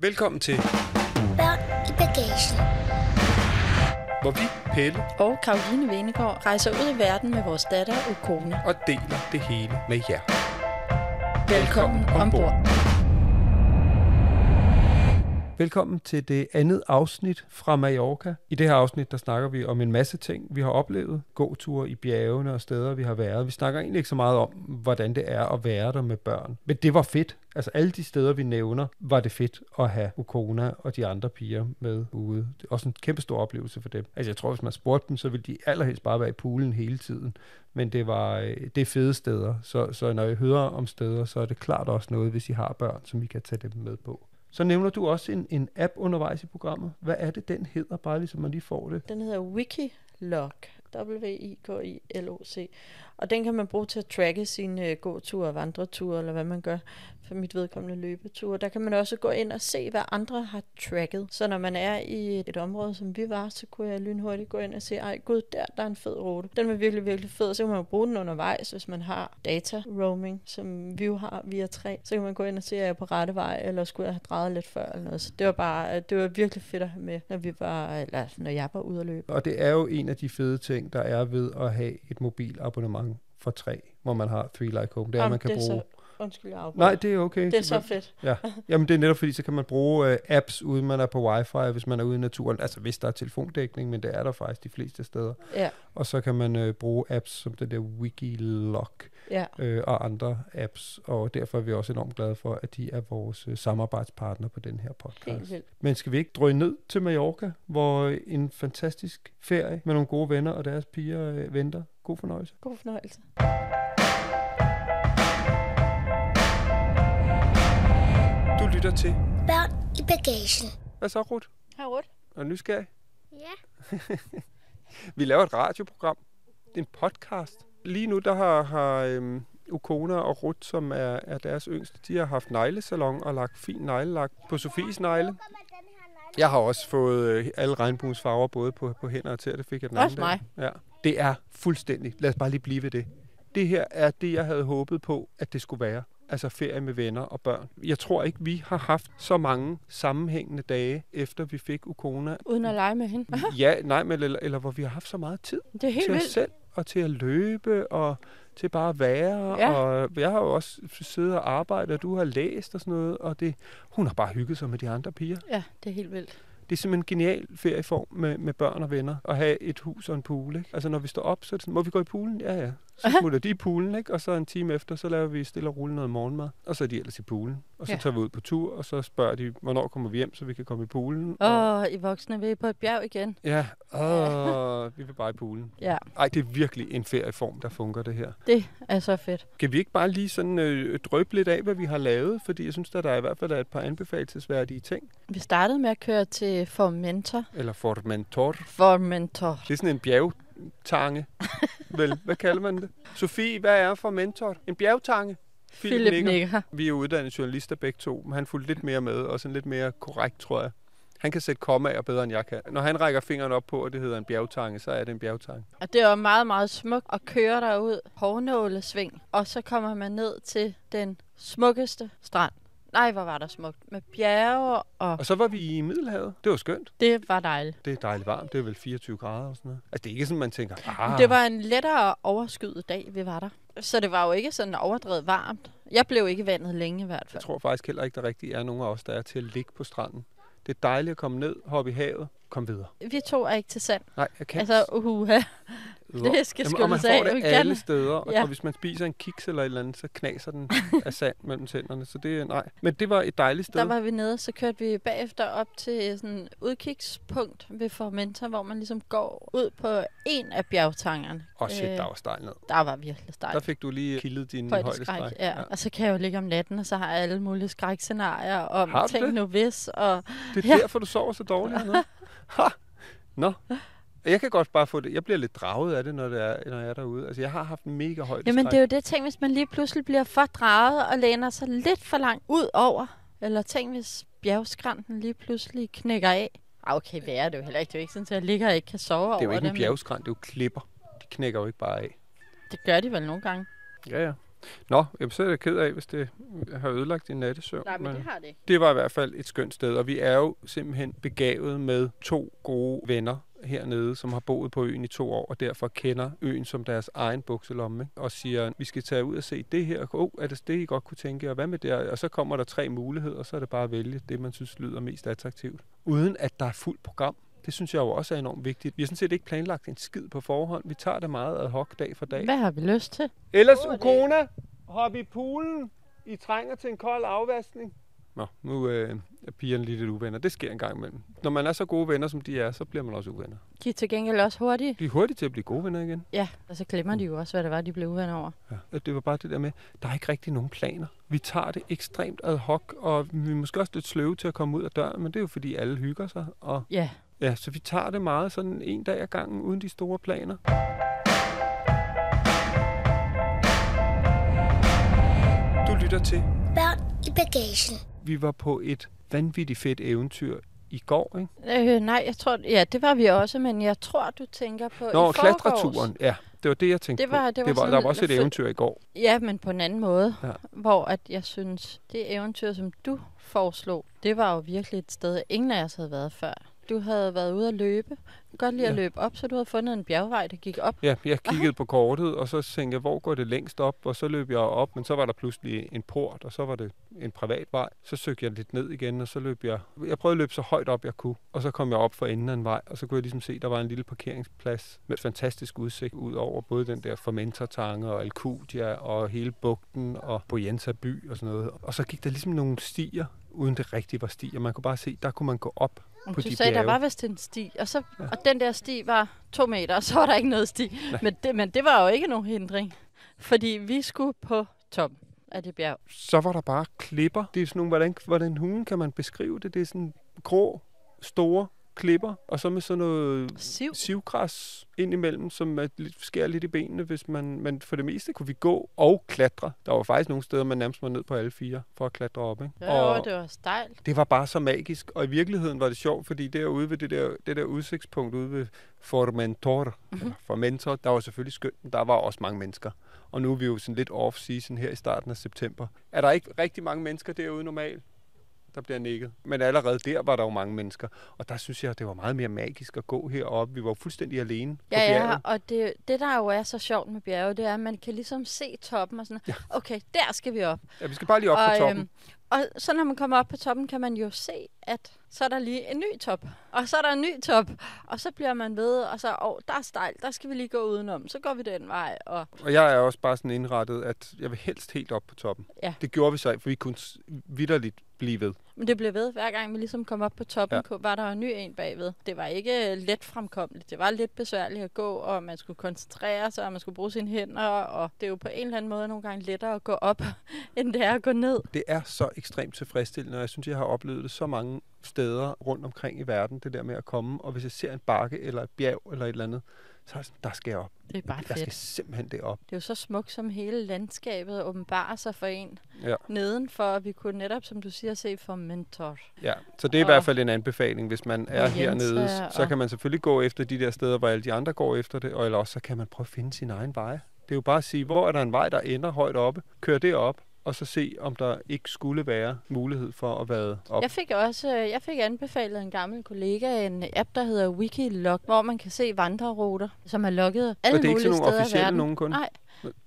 Velkommen til, Børn i bagagen. hvor vi, Pelle, og Karoline Venegård rejser ud i verden med vores datter og kone. og deler det hele med jer. Velkommen ombord. Velkommen til det andet afsnit fra Mallorca. I det her afsnit, der snakker vi om en masse ting, vi har oplevet. Gåture i bjergene og steder, vi har været. Vi snakker egentlig ikke så meget om, hvordan det er at være der med børn. Men det var fedt. Altså alle de steder, vi nævner, var det fedt at have Ukona og de andre piger med ude. Det er også en kæmpe stor oplevelse for dem. Altså jeg tror, hvis man spurgte dem, så ville de allerhelst bare være i poolen hele tiden. Men det var øh, det er fede steder. Så, så når jeg hører om steder, så er det klart også noget, hvis I har børn, som I kan tage dem med på. Så nævner du også en, en app undervejs i programmet. Hvad er det, den hedder, bare ligesom man lige får det? Den hedder Wikilog. W-I-K-I-L-O-C. Og den kan man bruge til at tracke sine øh, gåture og vandreture, eller hvad man gør for mit vedkommende løbeture. Der kan man også gå ind og se, hvad andre har tracket. Så når man er i et område, som vi var, så kunne jeg lynhurtigt gå ind og se, ej gud, der, der er en fed rute. Den var virkelig, virkelig fed. Så kan man jo bruge den undervejs, hvis man har data roaming, som vi jo har via 3. Så kan man gå ind og se, at jeg er på rette vej, eller skulle jeg have drejet lidt før, eller noget. Så det var bare, det var virkelig fedt at have med, når vi var, eller når jeg var ude at løbe. Og det er jo en af de fede ting, der er ved at have et mobilabonnement for tre, hvor man har Three Like Home. Det er, Jamen, man kan er bruge... Undskyld, jeg afbryder. Nej, det er okay. det er så fedt. Ja, jamen det er netop fordi, så kan man bruge øh, apps, uden man er på wifi, hvis man er ude i naturen. Altså hvis der er telefondækning, men det er der faktisk de fleste steder. Ja, Og så kan man øh, bruge apps som det der Wikilog ja. øh, og andre apps, og derfor er vi også enormt glade for, at de er vores øh, samarbejdspartner på den her podcast. Men skal vi ikke drøje ned til Mallorca, hvor en fantastisk ferie med nogle gode venner og deres piger øh, venter? God fornøjelse. God fornøjelse. Lytter til. Børn i bagagen. Hvad så, Ruth? Hej, Ruth. Er du nysgerrig? Ja. Vi laver et radioprogram. Det er en podcast. Lige nu, der har, har øhm, Ukona og Ruth, som er, er deres yngste, de har haft neglesalon og lagt fin neglelak på Sofies negle. Jeg har også fået øh, alle regnbuens farver, både på, på hænder og tæer. Det fik jeg den Også anden dag. Ja. Det er fuldstændig. Lad os bare lige blive ved det. Det her er det, jeg havde håbet på, at det skulle være. Altså ferie med venner og børn. Jeg tror ikke, vi har haft så mange sammenhængende dage, efter vi fik Ukona. Uden at lege med hende. Ja, nej, men eller, eller hvor vi har haft så meget tid Det er helt til os vildt. selv, og til at løbe, og til bare at være. Ja. Og jeg har jo også siddet og arbejdet, og du har læst og sådan noget, og det, hun har bare hygget sig med de andre piger. Ja, det er helt vildt. Det er simpelthen en genial ferieform med, med børn og venner, at have et hus og en pool. Ikke? Altså når vi står op, så er det sådan, må vi gå i poolen? Ja, ja. Så smutter de i poolen, ikke? og så en time efter, så laver vi stille og roligt noget morgenmad. Og så er de ellers i poolen. Og så Ja. tager vi ud på tur, og så spørger de, hvornår kommer vi hjem, så vi kan komme i poolen. Åh, Og, I voksne vil I på et bjerg igen. ja, åh, vi vil bare i poolen. Ja, Ej, det er virkelig en ferieform, der fungerer det her. det er så fedt. Kan vi ikke bare lige sådan øh, drøbe lidt af, hvad vi har lavet? Fordi jeg synes, at der er i hvert fald er et par anbefalesværdige ting. Vi startede med at køre til Formentor. Eller Formentor. Formentor. Det er sådan en bjergtange. Vel, hvad kalder man det? Sofie, hvad er Formentor? En bjergtange? Philip Nikker. Vi er uddannede journalister begge to, men han fulgte lidt mere med, og sådan lidt mere korrekt, tror jeg. Han kan sætte kommaer bedre, end jeg kan. Når han rækker fingeren op på, at det hedder en bjergtange, så er det en bjergtange. Og det var meget, meget smukt at køre derud. Hårnålesving. Og så kommer man ned til den smukkeste strand. Nej, hvor var der smukt. Med bjerge, og Og så var vi i Middelhavet. Det var skønt. det var dejligt. Det er dejligt varmt. Det er vel 24 grader og sådan noget. Altså, det er ikke sådan, man tænker, ah, Det var en lettere overskyet dag, vi var der. Så det var jo ikke sådan overdrevet varmt. Jeg blev ikke vandet længe i hvert Jeg fald. tror faktisk heller ikke, der rigtig er nogen af os, der er til at ligge på stranden. Det er dejligt at komme ned, hoppe i havet, kom videre. Vi to er ikke til sand. Nej, jeg kan Altså, uhuha. det skal Jamen, og man får af. det alle kan- steder, og, Ja. og hvis man spiser en kiks eller et eller andet, så knaser den af sand mellem tænderne. Så det er nej. Men det var et dejligt sted. Der var vi nede, så kørte vi bagefter op til sådan et udkigspunkt ved Formenta, hvor man ligesom går ud på en af bjergtangerne. Åh oh, shit, Øh, der var stejl ned. Der var virkelig Der stejlt. fik du lige kildet din Højdeskræk, højdeskræk. ja. Og så kan jeg jo ligge om natten, og så har jeg alle mulige skrækscenarier om det? nu hvis, og Det er Ja. derfor, du sover så dårligt hernede. Ha! Nå. Jeg kan godt bare få det. Jeg bliver lidt draget af det, når, det er, når jeg er derude. Altså, jeg har haft en mega højdeskræk. Jamen, det er jo det ting, hvis man lige pludselig bliver for draget og læner sig lidt for langt ud over. Eller tænk, hvis bjergskrænten lige pludselig knækker af. Ah, Okay, hvad er det jo heller ikke? Det er jo ikke sådan, at jeg ligger og ikke kan sove det er jo over ikke en det. men bjergskrænt, det er jo klipper. De knækker jo ikke bare af. Det gør de vel nogle gange. Ja, ja. Nå, jamen, så er jeg ked af, hvis det har ødelagt din nattesøvn. Nej, men det har det det var i hvert fald et skønt sted, og vi er jo simpelthen begavet med to gode venner hernede, som har boet på øen i to år, og derfor kender øen som deres egen bukselomme, og siger, vi skal tage ud og se det her, oh, er det det, I godt kunne tænke og hvad med det? Og så kommer der tre muligheder, og så er det bare at vælge det, man synes lyder mest attraktivt, uden at der er fuldt program. Det synes jeg jo også er enormt vigtigt. Vi har sådan set ikke planlagt en skid på forhånd. Vi tager det meget ad hoc dag for dag. Hvad har vi lyst til? Ellers. Ukona, hop i poolen. I trænger til en kold afvaskning. Nå, nu øh, er pigerne lige lidt uvenner. Det sker en gang imellem. Når man er så gode venner, som de er, så bliver man også uvenner. De er til gengæld også hurtige. De er hurtige til at blive gode venner igen. Ja, og så glemmer de jo også, hvad det var, de blev uvenner over. Ja. Det var bare det der med, der er ikke rigtig nogen planer. Vi tager det ekstremt ad hoc, og vi er måske også lidt sløve til at komme ud af døren, men det er jo fordi alle hygger sig. Og Ja, ja, så vi tager det meget sådan en dag ad gangen, uden de store planer. Du lytter til Børn i bagagen. Vi var på et vanvittigt fedt eventyr i går, ikke? øh, nej, jeg tror, ja, det var vi også, men jeg tror, du tænker på Nå, i klatreturen. Ja, det var det, jeg tænkte Det var- på. det var det var, sådan der var også et eventyr i går. Ja, men på en anden måde, ja. hvor at jeg synes, det eventyr, som du foreslog, det var jo virkelig et sted, ingen af os havde været før. Du havde været ude at løbe. Godt lide at Ja. løbe op, så du havde fundet en bjergvej, der gik op. Ja, jeg kiggede på kortet, og så tænkte jeg, hvor går det længst op? Og så løb jeg op, men så var der pludselig en port, og så var det en privat vej. Så søgte jeg lidt ned igen, og så løb jeg... Jeg prøvede at løbe så højt op, jeg kunne. Og så kom jeg op for enden af en vej, og så kunne jeg ligesom se, der var en lille parkeringsplads med fantastisk udsigt ud over både den der Formentertange og Alcudia og hele bugten og Bojensa by og sådan noget. Og så gik der ligesom nogle stier, uden det rigtigt var stier. Man kunne bare se, der kunne man gå op på du de sagde, der bjerge. var vist en sti, og, så, ja. og den der sti var to meter, og så var der ikke noget sti. Men det, men det var jo ikke nogen hindring, fordi vi skulle på toppen af det bjerg. så var der bare klipper. Det er sådan nogle, hvordan, hvordan hunden kan man beskrive det? Det er sådan grå, store klipper, og så med sådan noget Siv. sivgræs indimellem, som er lidt, skærer lidt i benene, hvis man, men for det meste kunne vi gå og klatre. Der var faktisk nogle steder, man nærmest var ned på alle fire for at klatre op. Ikke? Ja, og det var stejlt. det var bare så magisk, og i virkeligheden var det sjovt, fordi derude ved det der, det der udsigtspunkt ude ved Formentor, Mhm. mm-hmm. Formentor, der var selvfølgelig skønt, men der var også mange mennesker. Og nu er vi jo sådan lidt off-season her i starten af september. Er der ikke rigtig mange mennesker derude normalt? Der bliver nikket. Men allerede der var der jo mange mennesker. Og der synes jeg, det var meget mere magisk at gå heroppe. Vi var jo fuldstændig alene på Ja, ja, bjerget. og det, det der jo er så sjovt med bjerge, det er, at man kan ligesom se toppen og sådan, ja. okay, der skal vi op. Ja, vi skal bare lige op og, på toppen. Øhm, og så når man kommer op på toppen, kan man jo se, at så er der lige en ny top. Og så er der en ny top. Og så bliver man ved, og så, åh, der er stejlt, der skal vi lige gå udenom. Så går vi den vej. Og Og jeg er også bare sådan indrettet, at jeg vil helst helt op på toppen. Ja. Det gjorde vi så ikke, for vi kunne vidderligt blive ved. Men det blev ved, hver gang vi ligesom kom op på toppen, Ja. ja. var der en ny en bagved. Det var ikke let fremkommeligt. Det var lidt besværligt at gå, og man skulle koncentrere sig, og man skulle bruge sine hænder. Og det er jo på en eller anden måde nogle gange lettere at gå op, end det er at gå ned. Det er så ekstremt tilfredsstillende, og jeg synes, jeg har oplevet det så mange steder rundt omkring i verden, det der med at komme, og hvis jeg ser en bakke eller et bjerg eller et eller andet, så er jeg sådan, der skal jeg op. Det er bare Jeg skal fedt. simpelthen det op. Det er jo så smukt, som hele landskabet åbenbarer sig for en Ja. nedenfor. og Vi kunne netop, som du siger, se for mentor. Ja, så det er i Og- hvert fald en anbefaling, hvis man er Og hernede. Jensa Så kan man selvfølgelig gå efter de der steder, hvor alle de andre går efter det, og eller også så kan man prøve at finde sin egen vej. Det er jo bare at sige, hvor er der en vej, der ender højt oppe, kør det op, og så se, om der ikke skulle være mulighed for at være op. Jeg fik også jeg fik anbefalet en gammel kollega en app, der hedder Wikilog, hvor man kan se vandreruter, som er logget alle og det er ikke mulige sådan nogle steder i officielle verden. nogen kun? Nej,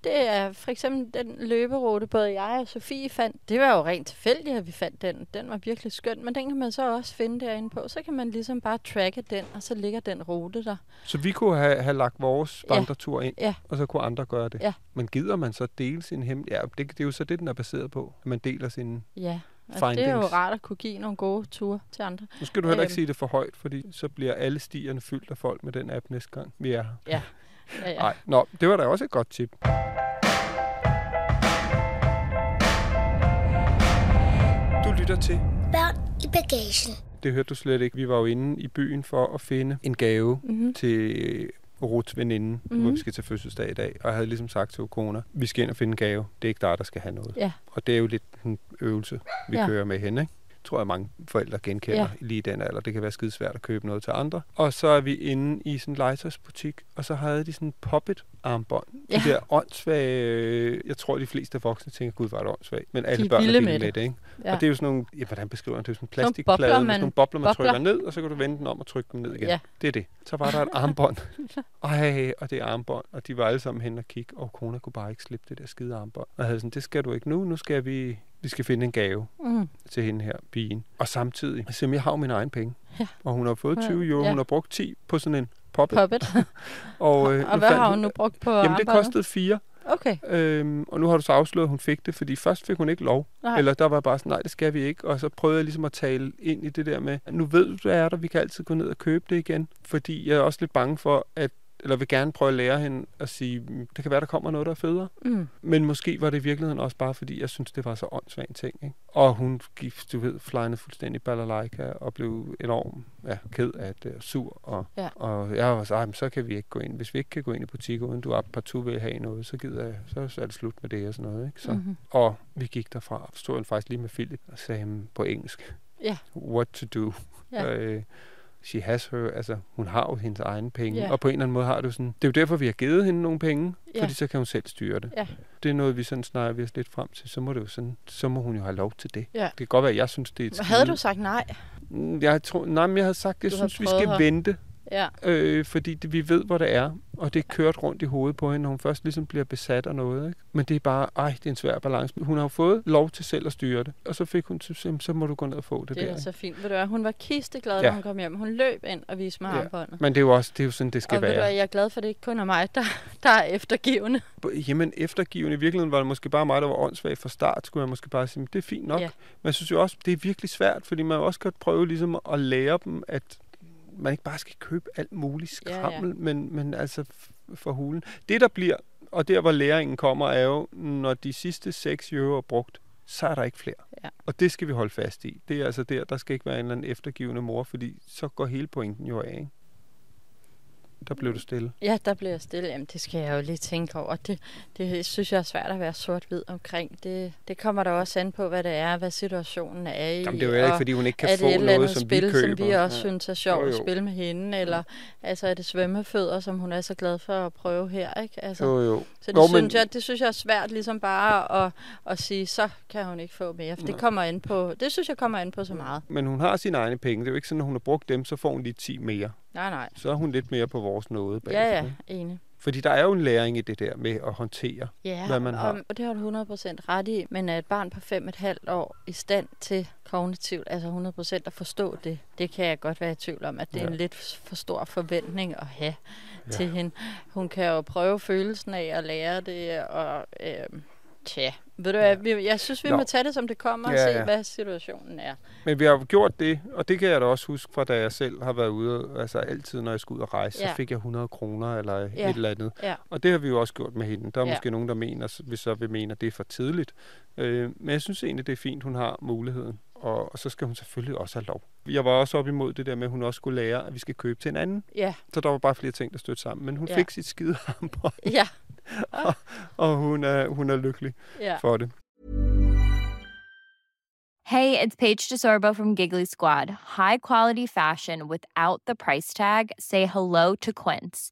Det er for eksempel den løberute, både jeg og Sofie fandt. Det var jo rent tilfældigt, at vi fandt den. Den var virkelig skøn, men den kan man så også finde derinde på. Så kan man ligesom bare tracke den, og så ligger den rute der. Så vi kunne have, have lagt vores Ja. vandretur ind, Ja. og så kunne andre gøre det. Ja. Men gider man så dele sin hemmelighed? Ja, det, det er jo så det, den er baseret på. At man deler sin... Ja, og det er jo rart at kunne give nogle gode ture til andre. Nu skal du heller ikke Øhm. sige det for højt, fordi så bliver alle stierne fyldt af folk med den app næste gang, vi er her. Ja, ja, ja. Nej, nå, det var da også et godt tip. Du lytter til. Børn i bagagen. Det hørte du slet ikke. Vi var jo inde i byen for at finde en gave Mm-hmm. til Ruths veninde, mm-hmm. hvor Mhm. vi skal til fødselsdag i dag. Og jeg havde ligesom sagt til Okona, vi skal ind og finde en gave. Det er ikke dig, der skal have noget. Ja. Og det er jo lidt en øvelse, vi. Ja. kører med hende. Ikke? Tror jeg, mange forældre genkender ja. Lige den alder. Det kan være skide svært at købe noget til andre. Og så er vi inde i sådan en legetøjsbutik, og så havde de sådan en poppet armbånd. Ja. De der åndssvage, øh, jeg tror, de fleste voksne tænker, gud, var det åndssvagt. Men alle er børn er vilde med det. det, ikke? Ja. Og det er jo sådan nogle, ja, hvordan beskriver man det? Det er sådan en plastikplade bobler, med sådan nogle bobler, man bobler. trykker ned, og så kan du vende den om og trykke dem ned igen. Ja. Det er det. Så var der et armbånd. Ej, og det armbånd. Og de var alle sammen hen og kigge, og kona kunne bare ikke slippe det der skide armbånd. Og havde sådan, det skal du ikke nu. Nu skal vi, vi skal finde en gave Mm. til hende her, pigen. Og samtidig, så jeg har jo mine egne penge. Ja. Og hun har fået Ja. 20 euro. Ja. Hun har brugt 10 på sådan en poppet. Puppet. Og, øh, og hvad fandt har hun nu brugt på Jamen, det kostede 4. Okay. Øhm, og nu har du så afsløret, at hun fik det, fordi først fik hun ikke lov. Nej. Eller der var bare sådan, nej, det skal vi ikke. Og så prøvede jeg ligesom at tale ind i det der med, nu ved du, hvad er der, vi kan altid gå ned og købe det igen. Fordi jeg er også lidt bange for, at eller vil gerne prøve at lære hende at sige, "Mm, det kan være, der kommer noget, der er federe. Mm. Men måske var det i virkeligheden også bare, fordi jeg synes, det var så åndssvagt ting. Ikke? Og hun gik, du ved, flyende fuldstændig balalaika og blev enormt ja, ked af det og sur. Og, Ja. og jeg var så, "Ej, men så kan vi ikke gå ind. Hvis vi ikke kan gå ind i butikker, uden du partout vil have noget, så gider jeg, så, så er det slut med det og sådan noget. Ikke? Så, Mhm. Og vi gik derfra, og stod faktisk lige med Philip og sagde "Hmm," på engelsk, Ja. what to do. Ja. Øh, she has her, altså hun har jo hendes egne penge, Ja. og på en eller anden måde har jo sådan, det er jo derfor, vi har givet hende nogle penge, Ja. fordi så kan hun selv styre det. Ja. Det er noget, vi sådan snakker vi os lidt frem til, så må, det jo sådan, så må hun jo have lov til det. Ja. Det kan godt være, at jeg synes, det er et Havde du sagt nej? Mm, Jeg tror, nej, men jeg havde sagt, jeg Du synes, vi skal at- vente, Ja. øh, fordi det, vi ved, hvor det er, og det er kørt rundt i hovedet på hende, når hun først ligesom bliver besat af noget. Ikke? Men det er bare, ej, det er en svær balance. Hun har jo fået lov til selv at styre det, og så fik hun til, "Jamen, så må du gå ned og få det, Det der. er ikke? så fint. Ved du hvad, hun var kisteglad, Ja. da hun kom hjem. Hun løb ind og viste mig Ja. armbåndet. Men det er jo også, det er jo sådan, det skal Og være. hvad, jeg er glad for, at det ikke kun er mig, der, der er eftergivende. Jamen eftergivende, i virkeligheden var det måske bare mig, der var åndssvag fra start, skulle jeg måske bare sige, "Men det er fint nok. Ja. Men jeg synes jo også, det er virkelig svært, fordi man også kan prøve ligesom at lære dem, at man ikke bare skal købe alt muligt Ja, ja. skrammel, Men, men altså for hulen. Det der bliver, og der hvor læringen kommer, er jo, når de sidste 6 euro er brugt, så er der ikke flere. Ja. Og det skal vi holde fast i. Det er altså der, der skal ikke være en eller anden eftergivende mor, fordi så går hele pointen jo af, ikke? Der blev du stille. Ja, der bliver jeg stille. Jamen, det skal jeg jo lige tænke over. Det, det synes jeg er svært at være sort-hvid omkring. Det, det kommer der også an på, hvad det er, hvad situationen er i. Jamen, det er jo ikke, fordi hun ikke er kan det få et eller noget, som spil, vi køber. som vi også Ja. synes er sjovt Jo, at jo. spille med hende? Eller altså, er det svømmefødder, som hun er så glad for at prøve her? Ikke? Altså, Jo, jo. Så det, Jo, jo, men- synes jeg, det synes jeg er svært ligesom bare at, at sige, så kan hun ikke få mere. For det kommer an på, det synes jeg kommer an på så meget. Men hun har sine egne penge. Det er jo ikke sådan, at hun har brugt dem, så får hun lige 10 mere. Nej, nej. Så er hun lidt mere på vores nåde bagefter. Ja, ja, enig. Fordi der er jo en læring i det der med at håndtere. Ja, hvad man har. Og, det har du 100% ret i, men er et barn på 5,5 år i stand til kognitivt, altså 100% at forstå det, det kan jeg godt være i tvivl om, at det er Ja. en lidt for stor forventning at have Ja. til hende. Hun kan jo prøve følelsen af at lære det, og øh, tja, ved du hvad, vi, jeg synes, vi Nå. må tage det, som det kommer, og Ja, se, ja. hvad situationen er. Men vi har jo gjort det, og det kan jeg da også huske fra da jeg selv har været ude. Altså altid, når jeg skulle ud og rejse, Ja. så fik jeg 100 kroner eller Ja. et eller andet. Ja. Og det har vi jo også gjort med hende. Der er Ja. måske nogen, der mener, hvis så vil mene, at det er for tidligt. Øh, men jeg synes egentlig, det er fint, hun har muligheden. Og, og så skal hun selvfølgelig også have lov. Jeg var også op imod det der med, at hun også skulle lære, at vi skal købe til en anden. Ja, Så der var bare flere ting, der stødte sammen. Men hun Ja. fik sit skide armbånd, ja, og hun er, hun er lykkelig ja. for det. Hey, it's Paige DeSorbo from Giggly Squad. High quality fashion without the price tag. Say hello to Quince.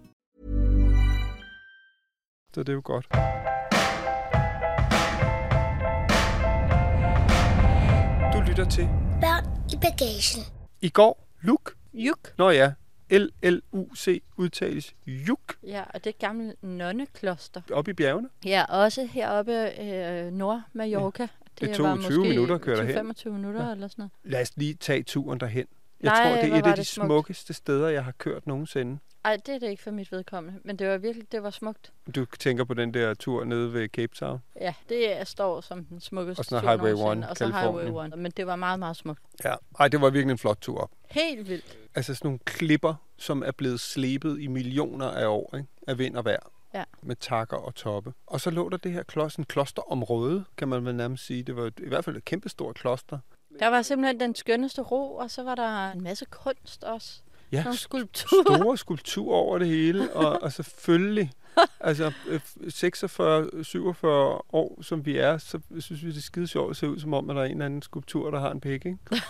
Så det er jo godt. Du lytter til Børn i bagagen. I går, Luk. Juk. Nå ja, L-L-U-C udtales Juk Ja, og det er et gammelt nonnekloster. oppe i bjergene. Ja, også heroppe øh, nord Mallorca. Det tog 20 minutter at køre derhen. 25 minutter ja. eller sådan noget. Lad os lige tage turen derhen. Jeg Nej, tror, det er et af de det smukt. smukkeste steder, jeg har kørt nogensinde. Ej, det er det ikke for mit vedkommende, men det var virkelig, det var smukt. Du tænker på den der tur nede ved Cape Town. Ja, det er, står som den smukkeste Og sådan tur Highway nogensinde, 1, og så Highway Californien. 1. Men det var meget, meget smukt. Ja. Ej, det var virkelig en flot tur op. Helt vildt. Altså sådan nogle klipper, som er blevet slebet i millioner af år ikke? af vind og vejr. Ja. Med takker og toppe. Og så lå der det her kloster, en klosterområde, kan man vel nærmest sige. Det var et- i hvert fald et kæmpestort kloster. Der var simpelthen den skønneste ro, og så var der en masse kunst også. Ja, Nogle skulpturer. store skulpturer over det hele, og, og selvfølgelig, altså øh, 46-47 år, som vi er, så synes vi, det er skide sjovt at se ud, som om, at der er en eller anden skulptur, der har en pæk, ikke?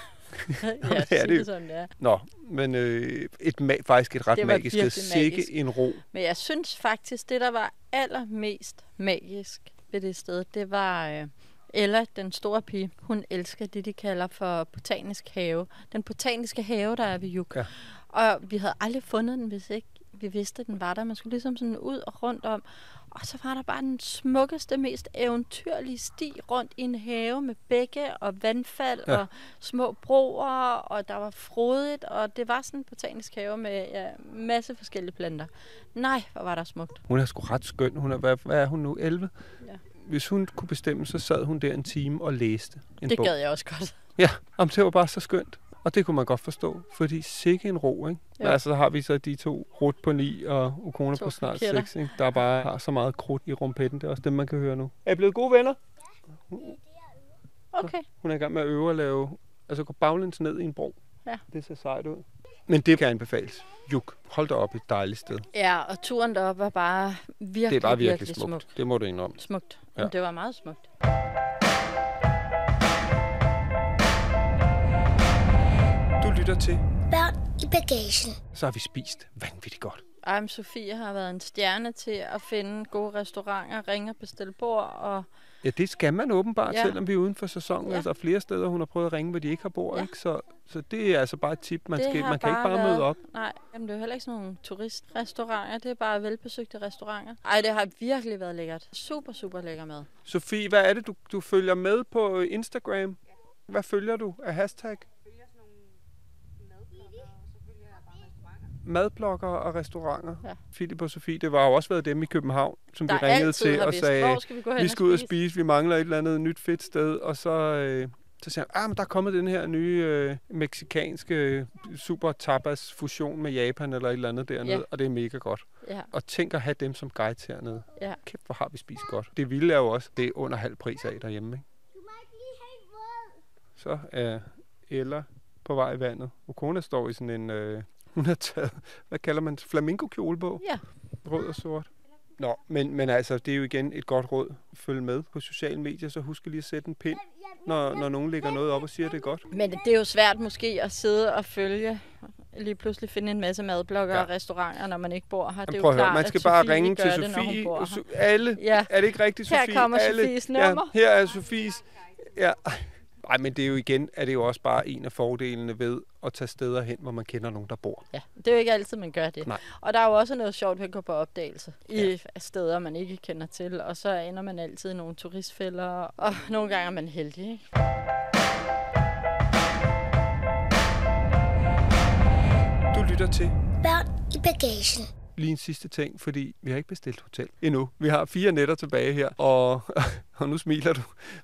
ja, det er det jo. sådan, det er. Nå, men øh, et ma- faktisk et ret Det magisk sted. Sikke en ro. Men jeg synes faktisk, det der var allermest magisk ved det sted, det var øh, Ella, den store pige. Hun elsker det, de kalder for botanisk have. Den botaniske have, der er ved Juk. Ja. Og vi havde aldrig fundet den, hvis ikke vi vidste, at den var der. Man skulle ligesom sådan ud og rundt om. Og så var der bare den smukkeste, mest eventyrlige sti rundt i en have med bække og vandfald Ja. og små broer, og der var frodigt, og det var sådan en botanisk have med ja, masse forskellige planter. Nej, hvor var der smukt. Hun er sgu ret skøn. Hun er, hvad, hvad er hun nu? 11? Ja. Hvis hun kunne bestemme, så sad hun der en time og læste en Det bog. gad jeg også godt. Ja, om det var bare så skønt. Og det kunne man godt forstå, fordi sikke en ro, ikke? Men altså, så har vi så de to, Rut på 9 og Ukona To på snart raketter. 6, ikke? der bare har så meget krudt i rumpetten. Det er også dem, man kan høre nu. Er I blevet gode venner? Okay. Hun er i gang med at øve at lave, altså gå baglæns ned i en bro. Ja. Det ser sejt ud. Men det kan anbefales. Juk, hold da op et dejligt sted. Ja, og turen deroppe var bare virkelig, Det er bare virkelig, virkelig smukt. smukt. Det må du indrømme. Smukt. Ja. Ja. Det var meget smukt. Du lytter til, Børn i bagagen. så har vi spist vanvittigt godt. Ej, Sofie har været en stjerne til at finde gode restauranter, ringe og bestille bord, og Ja, det skal man åbenbart, ja. Selvom vi er uden for sæsonen. Ja. Altså flere steder, hun har prøvet at ringe, hvor de ikke har bord. Ja. Ikke? Så, så det er altså bare et tip. Man, det skal, man kan ikke bare været, møde op. Nej, jamen, det er jo heller ikke sådan nogle turistrestauranter, det er bare velbesøgte restauranter. Ej, det har virkelig været lækkert. Super, super lækker mad. Sofie, hvad er det, du, du følger med på Instagram? Hvad følger du af hashtag? Madblogger og restauranter. Ja. Philip og Sofie, det var jo også været dem i København, som Der vi ringede til og vidst, sagde, hvor skal vi gå hen vi skal ud og spise? spise, vi mangler et eller andet nyt fedt sted. Og så, øh, så siger han, ah, men der er kommet den her nye øh, meksikanske øh, super tapas fusion med Japan eller et eller andet dernede, Ja. og det er mega godt. Ja, Og tænk at have dem som guides hernede. ja. Kæft, hvor har vi spist godt. Det vilde er jo også, det er under halv pris af derhjemme. Ikke? Så er Ella på vej i vandet. Okona står i sådan en, øh, hun har taget, hvad kalder man, flamingo-kjole på. Ja. Rød og sort. Nå, men, men altså, det er jo igen et godt råd. Følg med på sociale medier, så husk lige at sætte en pind, når, når nogen lægger noget op og siger, at det er godt. Men det er jo svært måske at sidde og følge lige pludselig finde en masse madblokker Ja. og restauranter, når man ikke bor her. Det er jo at høre, klart, man skal at bare Sofie ringe til det, når hun Sofie. bor her. Alle, Ja. er det ikke rigtigt, Her Sofie? kommer alle, Sofies nummer. Ja, her er Sofies. Ja. Ej, men det er jo igen, er det jo også bare en af fordelene ved at tage steder hen, hvor man kender nogen, der bor. Ja, det er jo ikke altid, man gør det. Nej. Og der er jo også noget sjovt ved at gå på opdagelse i steder, man ikke kender til. Og så ender man altid i nogle turistfælder, og nogle gange er man heldig. Ikke? Du lytter til Børn i bagagen. Lige en sidste ting, fordi vi har ikke bestilt hotel endnu. Vi har fire nætter tilbage her, og, og nu smiler du.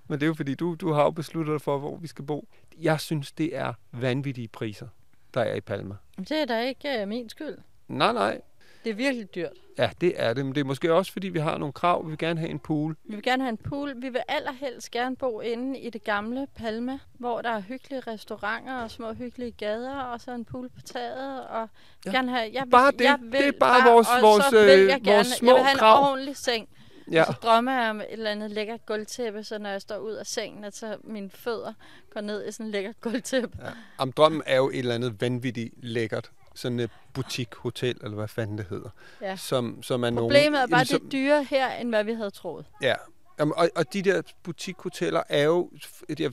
Men det er jo fordi, du, du har jo besluttet dig for, hvor vi skal bo. Jeg synes, det er vanvittige priser, der er i Palma. Det er da ikke uh, min skyld. Nej, nej. Det er virkelig dyrt. Ja, det er det. Men det er måske også, fordi vi har nogle krav. Vi vil gerne have en pool. Vi vil gerne have en pool. Vi vil allerhelst gerne bo inde i det gamle Palma, hvor der er hyggelige restauranter og små hyggelige gader, og så en pool på taget. Og Ja. gerne have, jeg vil, Bare det. Jeg vil Det er bare vores- og vores, så vil øh, jeg gerne, vores små jeg vil have en krav. ordentlig seng. Ja. Ja. Så drømmer jeg om et eller andet lækkert gulvtæppe, så når jeg står ud af sengen, at så mine fødder går ned i sådan et lækkert gulvtæppe. Ja. Am drømmen er jo et eller andet vanvittigt lækkert. Sådan et butik-hotel, eller hvad fanden det hedder. Ja. Som, som er Problemet er bare, det som, er dyrere her, end hvad vi havde troet. Ja, Jamen, og, og de der butikhoteller er jo,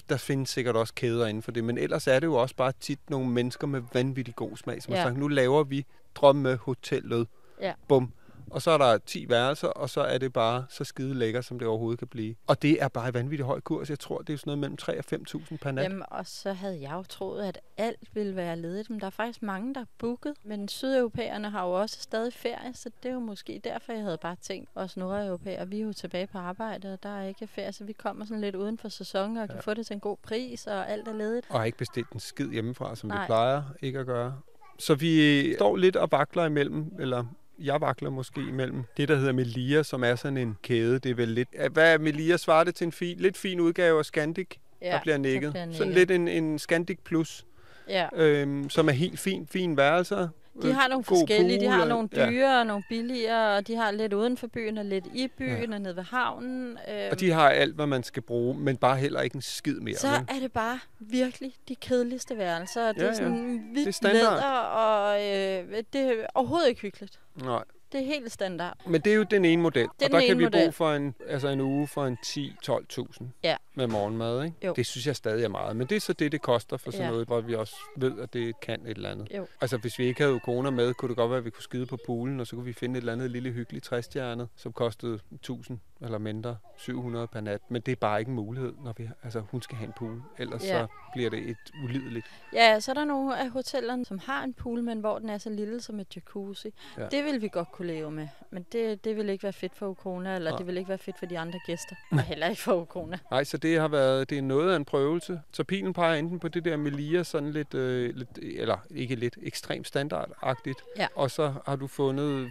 der- findes sikkert også kæder inden for det, men ellers er det jo også bare tit nogle mennesker med vanvittig god smag, som. Ja. har sagt, nu laver vi drømmehotellet. Ja. Bum. Og så er der 10 værelser, og så er det bare så skide lækker, som det overhovedet kan blive. Og det er bare i vanvittig høj kurs. Jeg tror, det er sådan noget mellem 3 og 5.000 per nat. Jamen, og så havde jeg jo troet, at alt ville være ledigt, men der er faktisk mange, der er booket. Men sydeuropæerne har jo også stadig ferie, så det er jo måske derfor, jeg havde bare tænkt, os nordeuropæere, vi er jo tilbage på arbejde, og der er ikke ferie, så vi kommer sådan lidt uden for sæsonen og kan Ja. få det til en god pris, og alt er ledigt. og har ikke bestilt en skid hjemmefra, som Nej. vi plejer ikke at gøre. Så vi står lidt og vakler imellem, eller jeg vakler måske imellem det, der hedder Melia, som er sådan en kæde. Det er vel lidt... Hvad er Melia? Svarer det til en fin, lidt fin udgave af Scandic, Ja, der bliver nikket. bliver Sådan lidt en, en Scandic Plus, Ja. øhm, som er helt fin, fin værelser. De har nogle forskellige. De har og- nogle ja. dyre og nogle billigere, og de har lidt uden for byen og lidt i byen og nede ved havnen. Øhm, Og de har alt, hvad man skal bruge, men bare heller ikke en skid mere. Så vel? er det bare virkelig de kedeligste værelser. Det Ja, er ja. sådan hvidt standard. læder, og øh, det er overhovedet ikke hyggeligt. Nej. Det er helt standard. Men det er jo den ene model. er og den der kan vi bo model. for en, altså en uge for en 10-12.000 Ja. med morgenmad. Ikke? Jo. Det synes jeg stadig er meget. Men det er så det, det koster for sådan Ja. noget, hvor vi også ved, at det kan et eller andet. Jo. Altså hvis vi ikke havde corona med, kunne det godt være, at vi kunne skide på poolen, og så kunne vi finde et eller andet lille hyggeligt træstjernet, som kostede 1000 eller mindre, 700 per nat. Men det er bare ikke en mulighed, når vi, altså hun skal have en pool. Ellers Ja. så bliver det et ulideligt. Ja, så er der nogle af hotellerne, som har en pool, men hvor den er så lille som et jacuzzi. Ja. Det vil vi godt kunne leve med. Men det, det vil ikke være fedt for Ukona, eller Nej. det vil ikke være fedt for de andre gæster. Og heller ikke for Ukona. Nej, så det har været, det er noget af en prøvelse. Så pilen peger enten på det der Melia, sådan lidt, øh, lidt eller ikke lidt, ekstremt standardagtigt. Ja. Og så har du fundet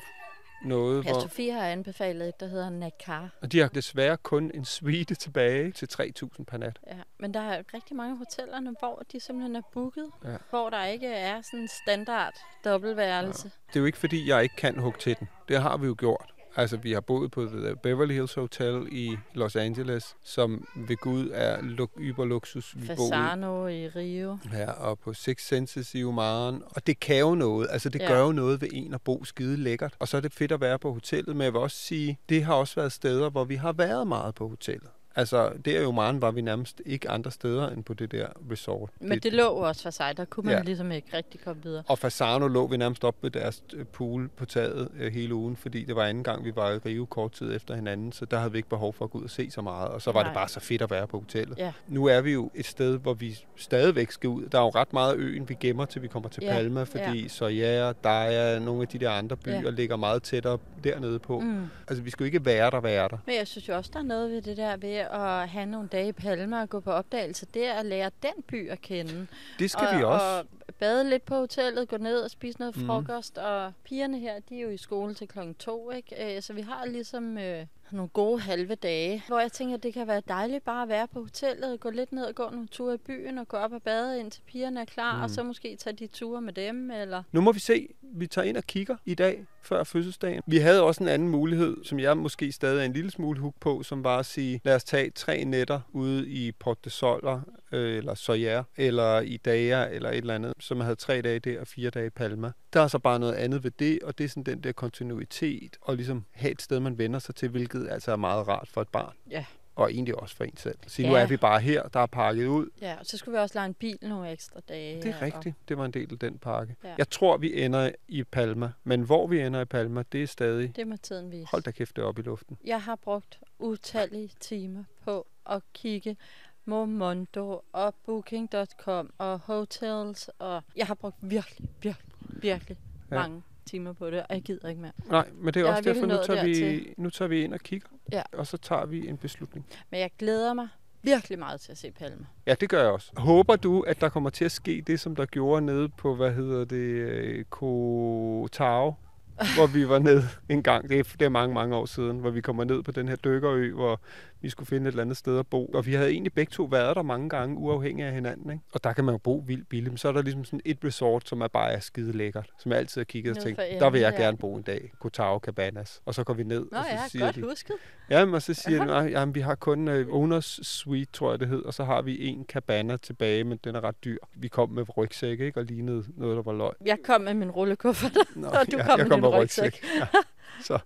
noget, Ja, hvor... Sofie har anbefalet et, der hedder Nakar. Og de har desværre kun en suite tilbage til 3.000 per nat. Ja, men der er rigtig mange hotellerne, hvor de simpelthen er booket, Ja. ja. hvor der ikke er sådan en standard dobbeltværelse. Det er jo ikke, fordi jeg ikke kan hugge til den. Det har vi jo gjort. Altså, vi har boet på The Beverly Hills Hotel i Los Angeles, som ved Gud er luk- yberluksus. Vi Ja. boede Fasano i Rio. Ja, og på Six Senses i Oman. Og det kan jo noget. Altså, det. Ja. gør jo noget ved en at bo skide lækkert. Og så er det fedt at være på hotellet. Men jeg vil også sige, det har også været steder, hvor vi har været meget på hotellet. Altså, der i Oman var vi nærmest ikke andre steder end på det der resort. Men det lå jo også for sig. Der kunne man Ja. ja. ligesom ikke rigtig komme videre. Og Fasano lå vi nærmest op ved deres øh, pool på taget øh, hele ugen, fordi det var anden gang, vi var i Rio kort tid efter hinanden, så der havde vi ikke behov for at gå ud og se så meget, og så var Nej. det bare så fedt at være på hotellet. Ja. Nu er vi jo et sted, hvor vi stadigvæk skal ud. Der er jo ret meget af øen, vi gemmer til vi kommer til Ja, Palma, fordi Soya og Daya, nogle af de der andre byer, Ja. ligger meget tættere dernede på. Mm. Altså, vi skal jo ikke være der, være der. Men jeg synes jo også, der er noget ved det der ved at have nogle dage i Palma og gå på opdagelse. Det er at lære den by at kende. Det skal og, vi også. Og bade lidt på hotellet, gå ned og spise noget Mhm. frokost. Og pigerne her, de er jo i skole til klokken to, ikke? Øh, Så vi har ligesom øh, nogle gode halve dage, hvor jeg tænker, at det kan være dejligt bare at være på hotellet, gå lidt ned og gå nogle ture i byen og gå op og bade, indtil pigerne er klar, Mm. og så måske tage de ture med dem, eller... Nu må vi se. Vi tager ind og kigger i dag, før fødselsdagen. Vi havde også en anden mulighed, som jeg måske stadig er en lille smule hook på, som var at sige, lad os tage tre nætter ude i Port de Soler, øh, eller Soyer, eller i Daya, eller et eller andet, som havde tre dage der og fire dage i Palma. Der er så bare noget andet ved det, og det er sådan den der kontinuitet, og ligesom have et sted, man vender sig til, hvilket altså er meget rart for et barn. Ja. Og egentlig også for en selv. Så nu Ja. er vi bare her, der er pakket ud. Ja, og så skulle vi også lege en bil nogle ekstra dage. Det er og- rigtigt. Det var en del af den pakke. Ja. Jeg tror, vi ender i Palma, men hvor vi ender i Palma, det er stadig... Det må tiden vise. Hold da kæft, det oppe i luften. Jeg har brugt utallige timer på at kigge Momondo og Booking.com og hotels, og jeg har brugt virkelig, virkelig, virkelig Ja. mange timer på det, og jeg gider ikke mere. Nej, men det er Jeg også er derfor, nu tager, vi, nu tager vi ind og kigger, Ja. og så tager vi en beslutning. Men jeg glæder mig virkelig meget til at se Palme. Ja, det gør jeg også. Håber du, at der kommer til at ske det, som der gjorde nede på, hvad hedder det, øh, Kotao, hvor vi var ned en gang, det er, det er mange, mange år siden, hvor vi kommer ned på den her dykkerø, hvor vi skulle finde et eller andet sted at bo. Og vi havde egentlig begge to været der mange gange, uafhængig af hinanden. Ikke? Og der kan man jo bo vildt billigt. Men så er der ligesom sådan et resort, som er bare er skide lækkert, som jeg altid har kigget og tænkt, der vil jeg ja. gerne bo en dag. Kotao Cabanas. Og så går vi ned, Nå og så ja, siger godt de, husket. Jamen, og så siger de, "Nej, jamen, vi har kun uh, owners suite, tror jeg det hed, og så har vi en cabana tilbage, men den er ret dyr. Vi kom med rygsæk, ikke? Og lignede noget, der var løgn. Jeg kom med min rullekuffert, Nå, og du kom jeg med din med rygsæk. Ja. Så,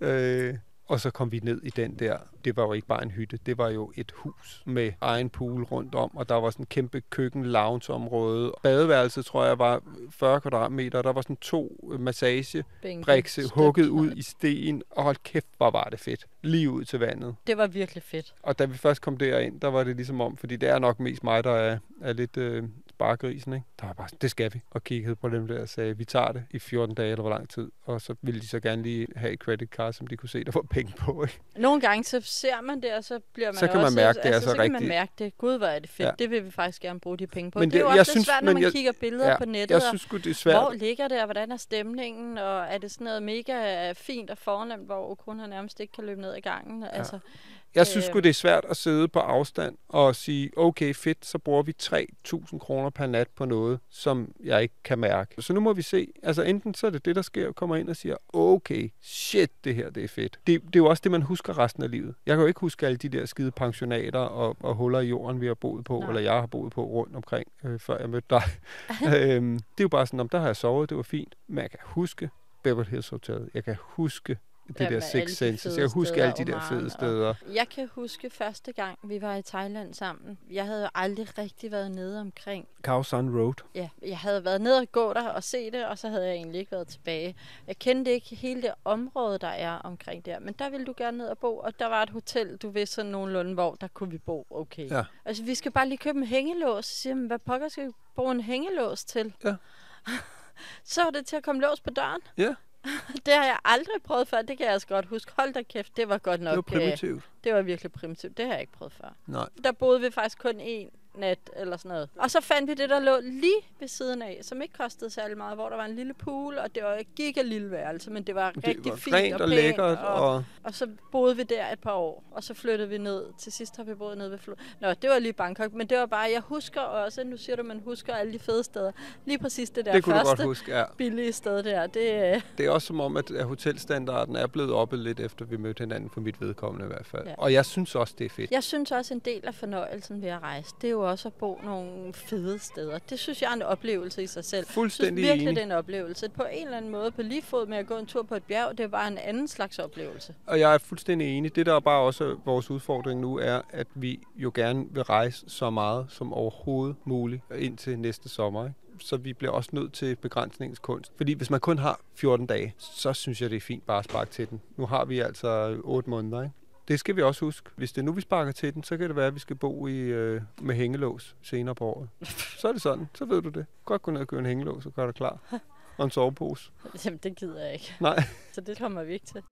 øh, og så kom vi ned i den der. Det var jo ikke bare en hytte, det var jo et hus med egen pool rundt om, og der var sådan en kæmpe køkken, loungeområde. Badeværelset, tror jeg, var 40 kvadratmeter, der var sådan to øh, massage Bænke, brikse støbt. hugget ud i sten, og hold kæft, hvor var det fedt. Lige ud til vandet. Det var virkelig fedt. Og da vi først kom derind, der var det ligesom om, fordi det er nok mest mig, der er, er lidt øh, sparegrisen, ikke? Der var bare det skal vi. Og kiggede på dem der og sagde, vi tager det i 14 dage eller hvor lang tid. Og så ville de så gerne lige have et credit card, som de kunne se, der var penge på, ikke? Nogle gange så ser man det, og så bliver man Så kan man også, mærke, det er altså, så så kan man rigtigt. mærke det. Gud, hvor er det fedt. Ja. Det vil vi faktisk gerne bruge de penge på. Men det, det er jo også synes- synes, svært, når man jeg- kigger billeder Ja, på nettet. jeg synes det er svært. Hvor ligger det, og hvordan er stemningen, og er det sådan noget mega fint og fornemt, hvor Okona nærmest ikke kan løbe ned i gangen? Ja. Altså, Jeg synes sgu, Øhm. det er svært at sidde på afstand og sige, okay, fedt, så bruger vi 3.000 kroner per nat på noget, som jeg ikke kan mærke. Så nu må vi se. Altså enten så er det det, der sker, kommer ind og siger, okay, shit, det her, det er fedt. Det, det er jo også det, man husker resten af livet. Jeg kan jo ikke huske alle de der skide pensionater og, og huller i jorden, vi har boet på, Nej. eller jeg har boet på rundt omkring, øh, før jeg mødte dig. øhm, det er jo bare sådan, om der har jeg sovet, det var fint. Men jeg kan huske Beverly Hills Hotel. Jeg kan huske det Jamen, der Six Senses. Jeg kan huske steder, alle de der fede steder. Jeg kan huske første gang, vi var i Thailand sammen. Jeg havde jo aldrig rigtig været nede omkring. Khao San Road. Ja, jeg havde været nede og gå der og se det, og så havde jeg egentlig ikke været tilbage. Jeg kendte ikke hele det område, der er omkring der, men der ville du gerne ned og bo, og der var et hotel, du vidste sådan nogenlunde, hvor der kunne vi bo. Okay. Ja. Altså, vi skal bare lige købe en hængelås. Så siger man, hvad pokker skal vi bruge en hængelås til? Ja. så var det til at komme lås på døren. Ja. Det har jeg aldrig prøvet før. Det kan jeg også godt huske. Hold da kæft, det var godt nok. Det var øh, primitivt. det var virkelig primitivt. Det har jeg ikke prøvet før. Nej. Der boede vi faktisk kun en nat eller sådan noget. Og så fandt vi det, der lå lige ved siden af, som ikke kostede særlig meget, hvor der var en lille pool, og det var et giga lille værelse, men det var Det rigtig var fint rent og, og pænt, lækkert, Og, og og så boede vi der et par år, og så flyttede vi ned. Til sidst har vi boet nede ved Flo. Nå, det var lige Bangkok, men det var bare, jeg husker også, nu siger du, man husker alle de fede steder. Lige præcis det der det kunne du første godt huske. Ja. billige sted der, det, øh, Det er også som om, at at hotelstandarden er blevet oppe lidt efter, vi mødte hinanden, for mit vedkommende i hvert fald. Ja. Og jeg synes også, det er fedt. Jeg synes også, en del af fornøjelsen ved at rejse, det er jo også at bo nogle fede steder. Det synes jeg er en oplevelse i sig selv. Fuldstændig jeg synes virkelig, enig. det er en oplevelse. På en eller anden måde, på lige fod med at gå en tur på et bjerg, det var en anden slags oplevelse. Og jeg er fuldstændig enig. Det, der er bare også vores udfordring nu, er, at vi jo gerne vil rejse så meget som overhovedet muligt indtil næste sommer. Ikke? Så vi bliver også nødt til begrænsningens kunst. Fordi hvis man kun har 14 dage, så synes jeg, det er fint bare at sparke til den. Nu har vi altså 8 måneder, ikke? Det skal vi også huske. Hvis det er nu, vi sparker til den, så kan det være, at vi skal bo i, øh, med hængelås senere på året. Så er det sådan. Så ved du det. Godt gå ned og købe en hængelås og gøre dig klar. Og en sovepose. Jamen, det gider jeg ikke. Nej. Så det kommer vi ikke til.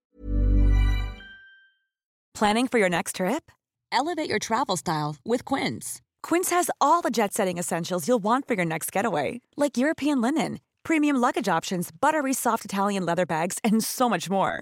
Planning for your next trip? Elevate your travel style with Quince. Quince has all the jet setting essentials you'll want for your next getaway, like European linen, premium luggage options, buttery soft Italian leather bags, and so much more.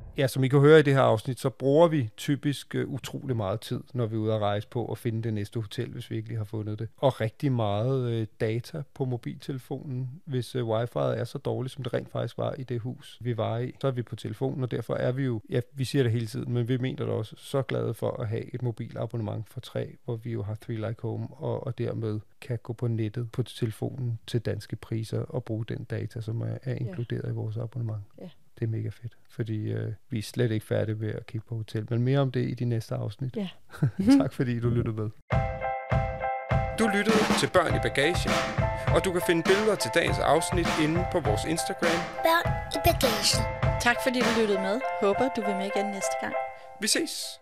Ja, som I kan høre i det her afsnit, så bruger vi typisk uh, utrolig meget tid, når vi er ude at rejse på at finde det næste hotel, hvis vi ikke har fundet det. Og rigtig meget uh, data på mobiltelefonen, hvis uh, wifi'et er så dårligt, som det rent faktisk var i det hus, vi var i. Så er vi på telefonen, og derfor er vi jo, ja, vi siger det hele tiden, men vi mener det også, så glade for at have et mobilabonnement for tre, hvor vi jo har Three Like Home, og, og dermed kan gå på nettet på telefonen til danske priser og bruge den data, som er, er inkluderet i vores abonnement. Ja. Det er mega fedt, fordi øh, vi er slet ikke færdige med at kigge på hotel, men mere om det i de næste afsnit. Ja. tak fordi du lyttede med. Du lyttede til Børn i Bagagen, og du kan finde billeder til dagens afsnit inde på vores Instagram. Børn i bagagen. Tak fordi du lyttede med. Håber, du vil med igen næste gang. Vi ses!